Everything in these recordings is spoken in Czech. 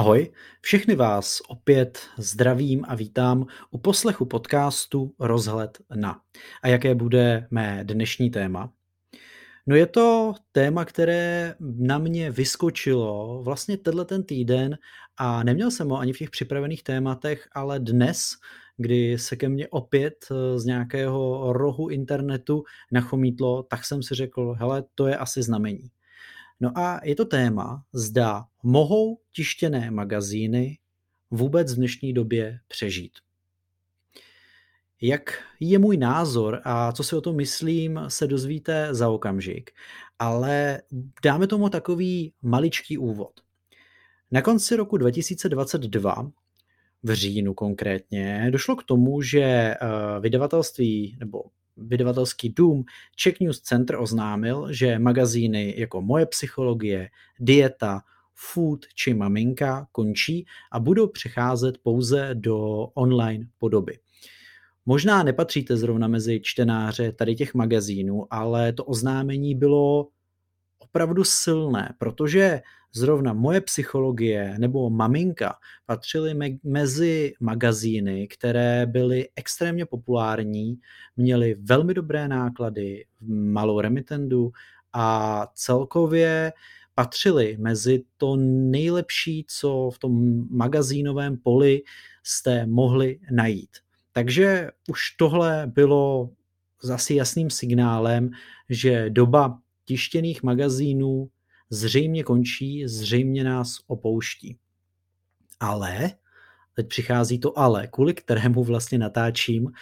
Ahoj, všechny vás opět zdravím a vítám u poslechu podcastu Rozhled na. A jaké bude mé dnešní téma? No je to téma, které na mě vyskočilo vlastně tenhle ten týden a neměl jsem ho ani v těch připravených tématech, ale dnes, kdy se ke mně opět eh, z nějakého rohu internetu nachomítlo, tak jsem si řekl, hele, to je asi znamení. No a je to téma, zda mohou tištěné magazíny vůbec v dnešní době přežít. Jak je můj názor a co si o tom myslím, se dozvíte za okamžik, ale dáme tomu takový maličký úvod. Na konci roku 2022 v říjnu konkrétně, došlo k tomu, že eh, vydavatelství nebo vydavatelský dům Czech News Center oznámil, že magazíny jako Moje psychologie, Dieta, Food či Maminka končí a budou přecházet pouze do online podoby. Možná nepatříte zrovna mezi čtenáře tady těch magazínů, ale to oznámení bylo opravdu silné, protože zrovna moje psychologie nebo maminka patřily me- mezi magazíny, které byly extrémně populární, měly velmi dobré náklady, malou remitendu a celkově patřily mezi to nejlepší, co v tom magazínovém poli jste mohli najít. Takže už tohle bylo zase jasným signálem, že doba tištěných magazínů zřejmě končí, zřejmě nás opouští. Ale, teď přichází to ale, kvůli kterému vlastně natáčím uh,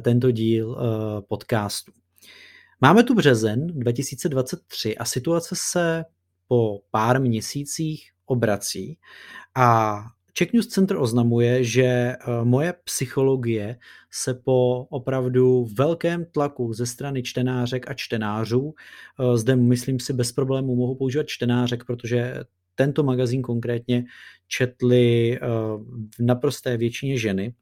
tento díl uh, podcastu. Máme tu březen 2023 a situace se po pár měsících obrací a Czech News Center oznamuje, že eh, moje psychologie se po opravdu velkém tlaku ze strany čtenářek a čtenářů, eh, zde myslím si bez problémů mohu používat čtenářek, protože tento magazín konkrétně četli eh, v naprosté většině ženy,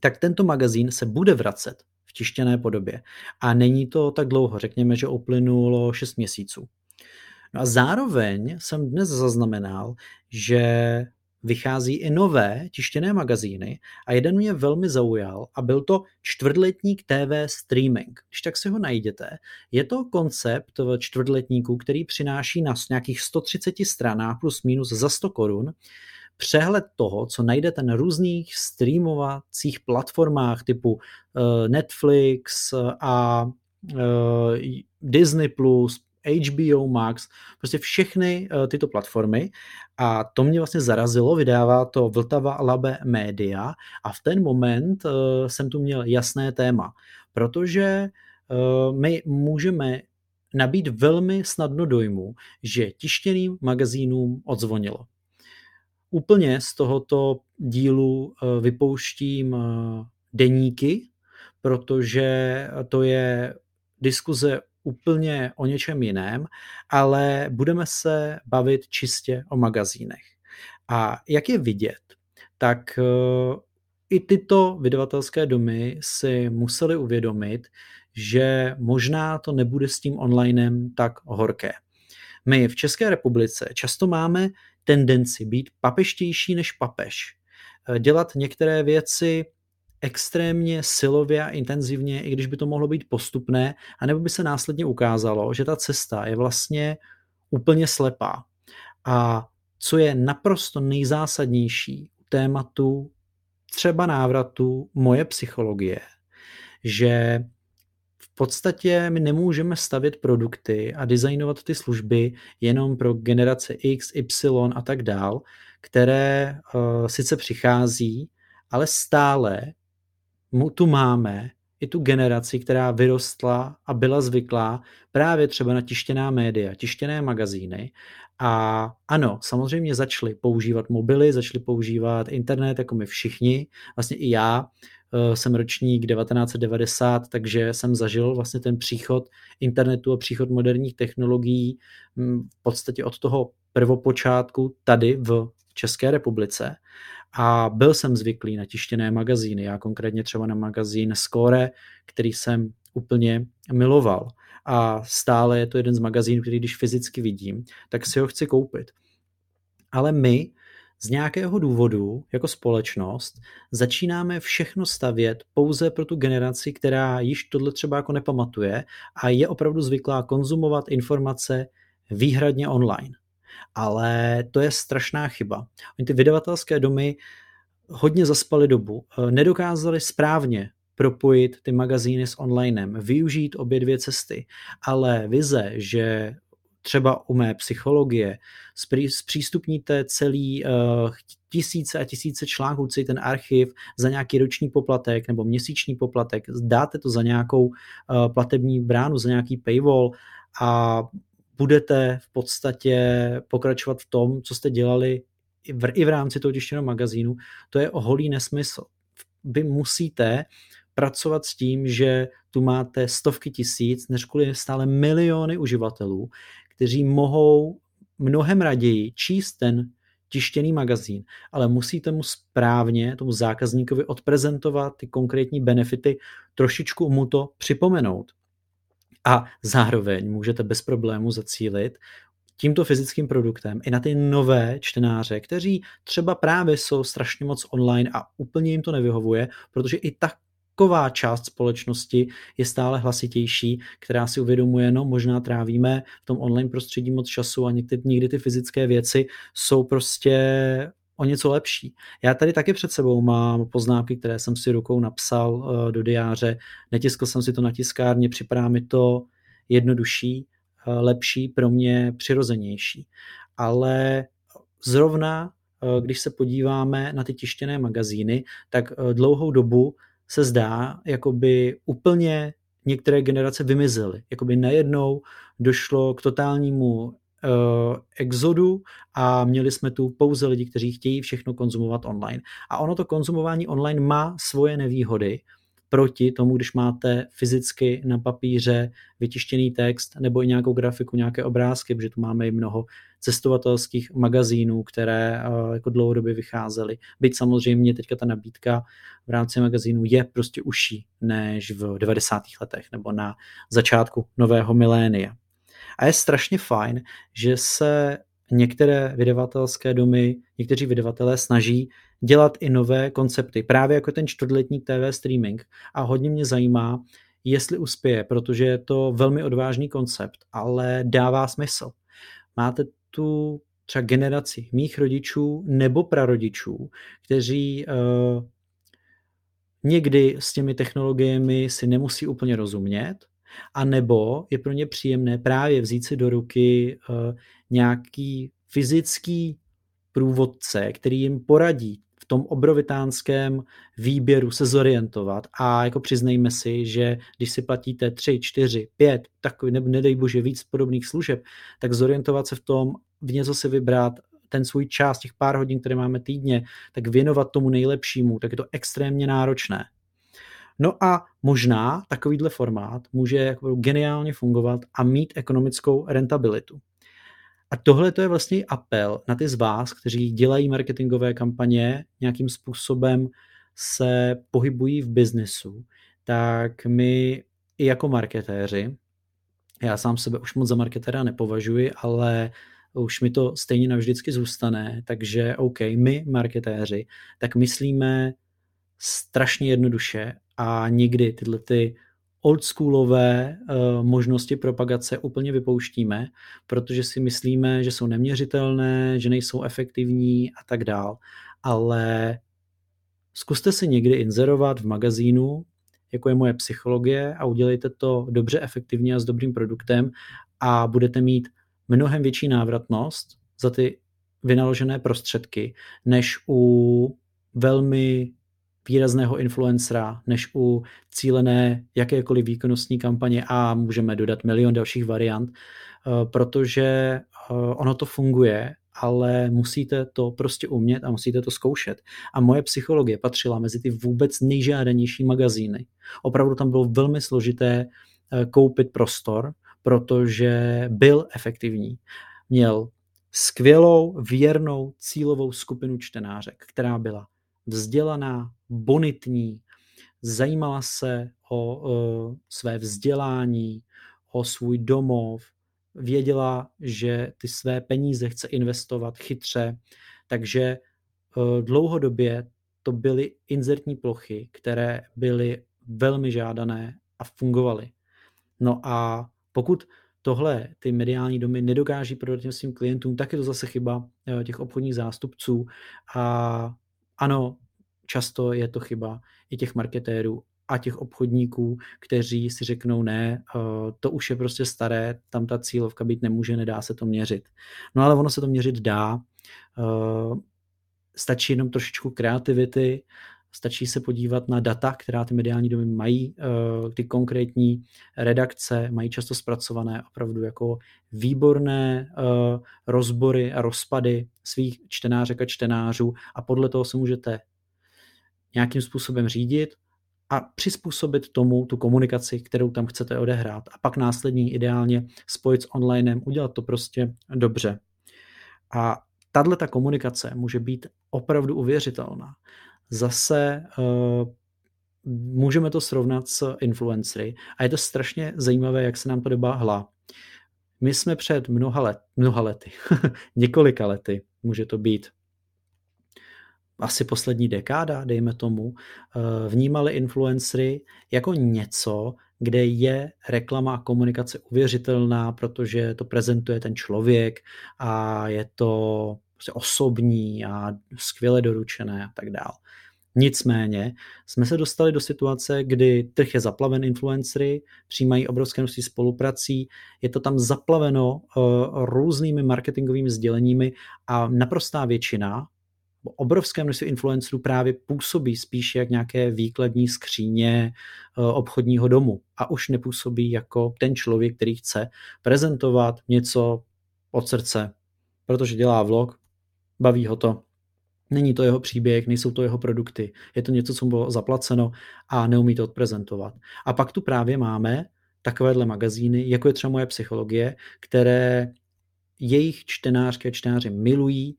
tak tento magazín se bude vracet v tištěné podobě. A není to tak dlouho, řekněme, že uplynulo 6 měsíců. No a zároveň jsem dnes zaznamenal, že vychází i nové tištěné magazíny a jeden mě velmi zaujal a byl to čtvrtletník TV streaming. Když tak si ho najděte, je to koncept čtvrtletníku, který přináší na nějakých 130 stranách plus minus za 100 korun přehled toho, co najdete na různých streamovacích platformách typu uh, Netflix a uh, Disney+, HBO Max, prostě všechny uh, tyto platformy. A to mě vlastně zarazilo, vydává to Vltava Labe Media. A v ten moment uh, jsem tu měl jasné téma, protože uh, my můžeme nabít velmi snadno dojmu, že tištěným magazínům odzvonilo. Úplně z tohoto dílu vypouštím deníky, protože to je diskuze úplně o něčem jiném, ale budeme se bavit čistě o magazínech. A jak je vidět, tak eh, i tyto vydavatelské domy si museli uvědomit, že možná to nebude s tím onlinem tak horké. My v České republice často máme tendenci být papeštější než papež. Eh, dělat některé věci extrémně silově a intenzivně, i když by to mohlo být postupné, anebo by se následně ukázalo, že ta cesta je vlastně úplně slepá. A co je naprosto nejzásadnější u tématu třeba návratu moje psychologie, že v podstatě my nemůžeme stavět produkty a designovat ty služby jenom pro generace X, Y a tak dál, které uh, sice přichází, ale stále tu máme i tu generaci, která vyrostla a byla zvyklá právě třeba na tištěná média, tištěné magazíny. A ano, samozřejmě začali používat mobily, začali používat internet, jako my všichni. Vlastně i já uh, jsem ročník 1990, takže jsem zažil vlastně ten příchod internetu a příchod moderních technologií hm, v podstatě od toho prvopočátku tady v České republice a byl jsem zvyklý na tištěné magazíny, já konkrétně třeba na magazín Score, který jsem úplně miloval a stále je to jeden z magazínů, který když fyzicky vidím, tak si ho chci koupit. Ale my z nějakého důvodu jako společnost začínáme všechno stavět pouze pro tu generaci, která již tohle třeba jako nepamatuje a je opravdu zvyklá konzumovat informace výhradně online. Ale to je strašná chyba. Oni ty vydavatelské domy hodně zaspali dobu, eh, nedokázali správně propojit ty magazíny s onlinem, využít obě dvě cesty, ale vize, že třeba u mé psychologie, zpřístupníte celý uh, tisíce a tisíce článků, celý ten archiv za nějaký roční poplatek nebo měsíční poplatek, dáte to za nějakou uh, platební bránu, za nějaký paywall a budete v podstatě pokračovat v tom, co jste dělali i v, i v rámci toho tištěného magazínu, to je holý nesmysl. Vy musíte pracovat s tím, že tu máte stovky tisíc, než kvůli stále miliony uživatelů, kteří mohou mnohem raději číst ten tištěný magazín, ale musíte mu správně, tomu zákazníkovi odprezentovat ty konkrétní benefity, trošičku mu to připomenout. A zároveň můžete bez problému zacílit tímto fyzickým produktem i na ty nové čtenáře, kteří třeba právě jsou strašně moc online a úplně jim to nevyhovuje, protože i tak taková část společnosti je stále hlasitější, která si uvědomuje, no možná trávíme v tom online prostředí moc času a někdy, někdy ty fyzické věci jsou prostě o něco lepší. Já tady taky před sebou mám poznámky, které jsem si rukou napsal uh, do diáře, netiskl jsem si to na tiskárně, připadá mi to jednodušší, uh, lepší, pro mě přirozenější. Ale zrovna, uh, když se podíváme na ty tištěné magazíny, tak dlouhou dobu se zdá, jako by úplně některé generace vymizely. Jakoby najednou došlo k totálnímu uh, exodu a měli jsme tu pouze lidi, kteří chtějí všechno konzumovat online. A ono to konzumování online má svoje nevýhody, proti tomu, když máte fyzicky na papíře vytištěný text nebo i nějakou grafiku, nějaké obrázky, protože tu máme i mnoho cestovatelských magazínů, které uh, jako dlouhodobě vycházely. Byť samozřejmě teďka ta nabídka v rámci magazínu je prostě užší než v 90. letech nebo na začátku nového milénia. A je strašně fajn, že se některé vydavatelské domy, někteří vydavatelé snaží dělat i nové koncepty, právě jako ten čtvrtletní TV streaming. A hodně mě zajímá, jestli uspěje, protože je to velmi odvážný koncept, ale dává smysl. Máte tu třeba generaci mých rodičů nebo prarodičů, kteří uh, někdy s těmi technologiemi si nemusí úplně rozumět, a nebo je pro ně příjemné právě vzít si do ruky uh, nějaký fyzický průvodce, který jim poradí v tom obrovitánském výběru se zorientovat a jako přiznejme si, že když si platíte 3, 4, 5, takový, nebo nedej bože víc podobných služeb, tak zorientovat se v tom, v něco si vybrat, ten svůj čas, těch pár hodin, které máme týdně, tak věnovat tomu nejlepšímu, tak je to extrémně náročné. No a možná takovýhle formát může jako geniálně fungovat a mít ekonomickou rentabilitu. A tohle to je vlastně apel na ty z vás, kteří dělají marketingové kampaně, nějakým způsobem se pohybují v biznesu, tak my i jako marketéři, já sám sebe už moc za marketéra nepovažuji, ale už mi to stejně navždycky zůstane, takže OK, my marketéři, tak myslíme strašně jednoduše a někdy tyhle ty oldschoolové uh, možnosti propagace úplně vypouštíme, protože si myslíme, že jsou neměřitelné, že nejsou efektivní a tak dál. Ale zkuste si někdy inzerovat v magazínu, jako je moje psychologie a udělejte to dobře, efektivně a s dobrým produktem a budete mít mnohem větší návratnost za ty vynaložené prostředky, než u velmi výrazného influencera než u cílené jakékoliv výkonnostní kampaně a můžeme dodat milion dalších variant, eh, protože eh, ono to funguje, ale musíte to prostě umět a musíte to zkoušet. A moje psychologie patřila mezi ty vůbec nejžádanější magazíny. Opravdu tam bylo velmi složité eh, koupit prostor, protože byl efektivní. Měl skvělou, věrnou cílovou skupinu čtenářek, která byla vzdělaná, bonitní, zajímala se o, o své vzdělání, o svůj domov, věděla, že ty své peníze chce investovat chytře, takže dlouhodobě to byly inzertní plochy, které byly velmi žádané a fungovaly. No a pokud tohle ty mediální domy nedokáží prodat těm svým klientům, tak je to zase chyba eh, těch obchodních zástupců. A ano, často je to chyba i těch marketérů a těch obchodníků, kteří si řeknou, ne, eh, to už je prostě staré, tam ta cílovka být nemůže, nedá se to měřit. No ale ono se to měřit dá. Eh, stačí jenom trošičku kreativity, Stačí se podívat na data, která ty mediální domy mají, eh, ty konkrétní redakce mají často zpracované opravdu jako výborné eh, rozbory a rozpady svých čtenářek a čtenářů a podle toho se můžete nějakým způsobem řídit a přizpůsobit tomu tu komunikaci, kterou tam chcete odehrát. A pak následně ideálně spojit s onlinem, udělat to prostě dobře. A tahle ta komunikace může být opravdu uvěřitelná. Zase uh, můžeme to srovnat s influencery a je to strašně zajímavé, jak se nám to doba hla. My jsme před mnoha, let, mnoha lety, několika lety, může to být asi poslední dekáda, dejme tomu, eh, vnímali influencery jako něco, kde je reklama a komunikace uvěřitelná, protože to prezentuje ten člověk a je to prostě osobní a skvěle doručené a tak dále. Nicméně jsme se dostali do situace, kdy trh je zaplaven influencery, přijímají obrovské množství spoluprací, je to tam zaplaveno uh, různými marketingovými sděleními a naprostá většina, obrovské množství influencerů právě působí spíš jak nějaké výkladní skříně uh, obchodního domu a už nepůsobí jako ten člověk, který chce prezentovat něco od srdce, protože dělá vlog, baví ho to, Není to jeho příběh, nejsou to jeho produkty. Je to něco, co mu bylo zaplaceno a neumí to odprezentovat. A pak tu právě máme takovéhle magazíny, jako je třeba moje psychologie, které jejich čtenářky a čtenáři milují,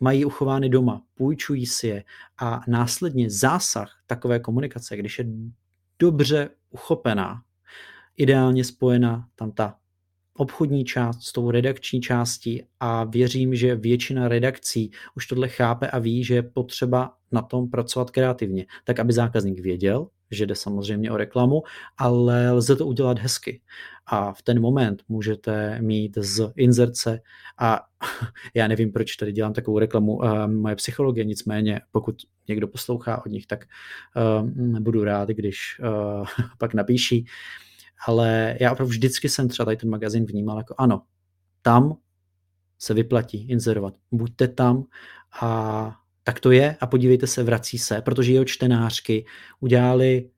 mají uchovány doma, půjčují si je a následně zásah takové komunikace, když je dobře uchopená, ideálně spojena tam ta obchodní část s tou redakční částí a věřím, že většina redakcí už tohle chápe a ví, že je potřeba na tom pracovat kreativně, tak aby zákazník věděl, že jde samozřejmě o reklamu, ale lze to udělat hezky. A v ten moment můžete mít z inzerce a já nevím, proč tady dělám takovou reklamu uh, moje psychologie, nicméně pokud někdo poslouchá od nich, tak uh, budu rád, když uh, pak napíší. Ale já opravdu vždycky jsem třeba tady ten magazín vnímal jako ano, tam se vyplatí inzerovat. Buďte tam a tak to je a podívejte se, vrací se, protože jeho čtenářky udělali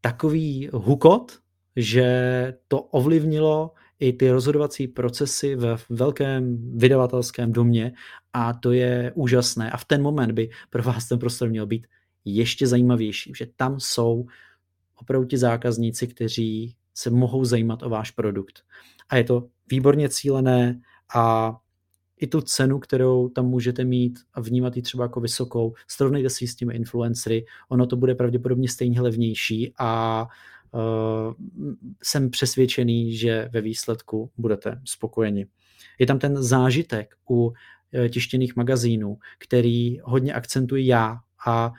takový hukot, že to ovlivnilo i ty rozhodovací procesy ve velkém vydavatelském domě a to je úžasné. A v ten moment by pro vás ten prostor měl být ještě zajímavější, že tam jsou opravdu ti zákazníci, kteří se mohou zajímat o váš produkt. A je to výborně cílené a i tu cenu, kterou tam můžete mít a vnímat ji třeba jako vysokou, srovnejte si s těmi influencery, ono to bude pravděpodobně stejně levnější a uh, jsem přesvědčený, že ve výsledku budete spokojeni. Je tam ten zážitek u eh, tištěných magazínů, který hodně akcentuji já a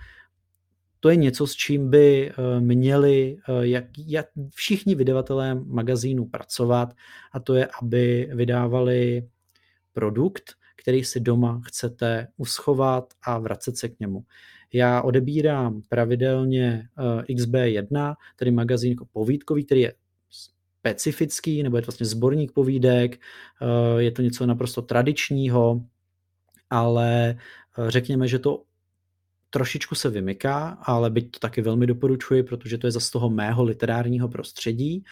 to je něco, s čím by eh, měli eh, jak, jak všichni vydavatelé magazínů pracovat a to je, aby vydávali produkt, který si doma chcete uschovat a vracet se k němu. Já odebírám pravidelně eh, XB1, tedy magazín jako povídkový, který je specifický, nebo je to vlastně sborník povídek, je to něco naprosto tradičního, ale řekněme, že to trošičku se vymyká, ale byť to taky velmi doporučuji, protože to je zase toho mého literárního prostředí.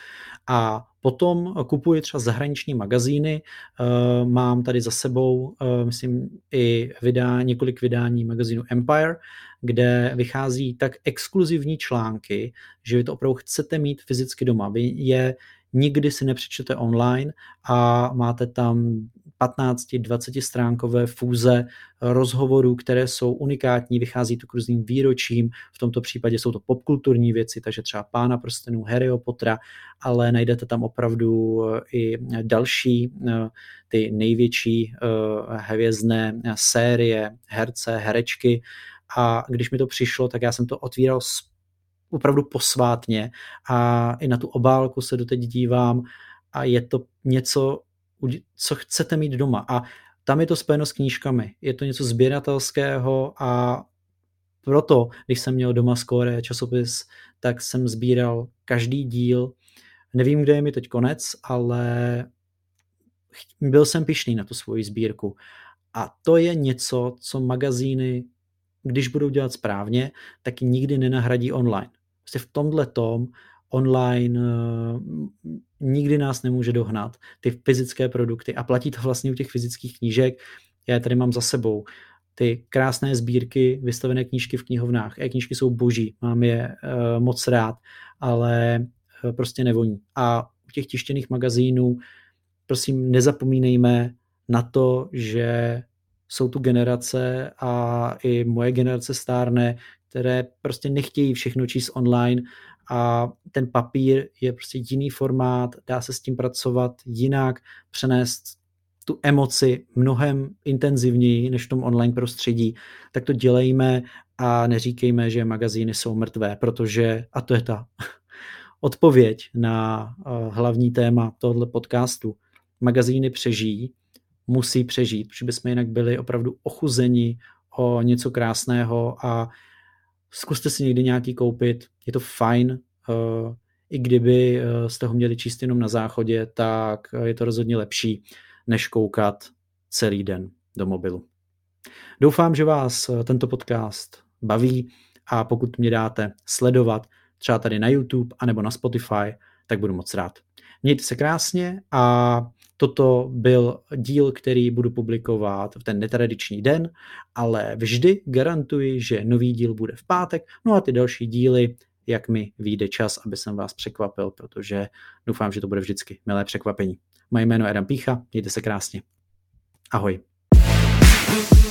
A potom kupuji třeba zahraniční magazíny, eh, mám tady za sebou, eh, myslím, i vydá, několik vydání magazínu Empire, kde vychází tak exkluzivní články, že vy to opravdu chcete mít fyzicky doma. Vy je nikdy si nepřečtete online a máte tam 15-20 stránkové fůze rozhovorů, které jsou unikátní, vychází to k různým výročím, v tomto případě jsou to popkulturní věci, takže třeba Pána prstenů, Harryho Pottera, ale najdete tam opravdu i další ty největší hvězdné série, herce, herečky. A když mi to přišlo, tak já jsem to otvíral opravdu posvátně a i na tu obálku se doteď dívám a je to něco, co chcete mít doma. A tam je to spojeno s knížkami. Je to něco sběratelského a proto, když jsem měl doma skóre časopis, tak jsem sbíral každý díl. Nevím, kde je mi teď konec, ale byl jsem pišný na tu svoji sbírku. A to je něco, co magazíny, když budou dělat správně, tak nikdy nenahradí online. Prostě v tomhle tom online uh, nikdy nás nemůže dohnat, ty fyzické produkty a platí to vlastně u těch fyzických knížek. Já tady mám za sebou ty krásné sbírky, vystavené knížky v knihovnách. E-knížky jsou boží, mám je uh, moc rád, ale uh, prostě nevoní. A u těch tištěných magazínů prosím nezapomínejme na to, že jsou tu generace a i moje generace stárne, které prostě nechtějí všechno číst online a ten papír je prostě jiný formát, dá se s tím pracovat jinak, přenést tu emoci mnohem intenzivněji než v tom online prostředí, tak to dělejme a neříkejme, že magazíny jsou mrtvé, protože, a to je ta odpověď na uh, hlavní téma tohoto podcastu, magazíny přežijí, musí přežít, protože bychom jinak byli opravdu ochuzeni o něco krásného a zkuste si někdy nějaký koupit, je to fajn, uh, i kdyby uh, jste ho měli číst jenom na záchodě, tak je to rozhodně lepší, než koukat celý den do mobilu. Doufám, že vás tento podcast baví a pokud mě dáte sledovat třeba tady na YouTube anebo na Spotify, tak budu moc rád. Mějte se krásně a Toto byl díl, který budu publikovat v ten netradiční den, ale vždy garantuji, že nový díl bude v pátek, no a ty další díly, jak mi vyjde čas, aby jsem vás překvapil, protože doufám, že to bude vždycky milé překvapení. Moje jméno je Adam Pícha, mějte se krásně. Ahoj. thank you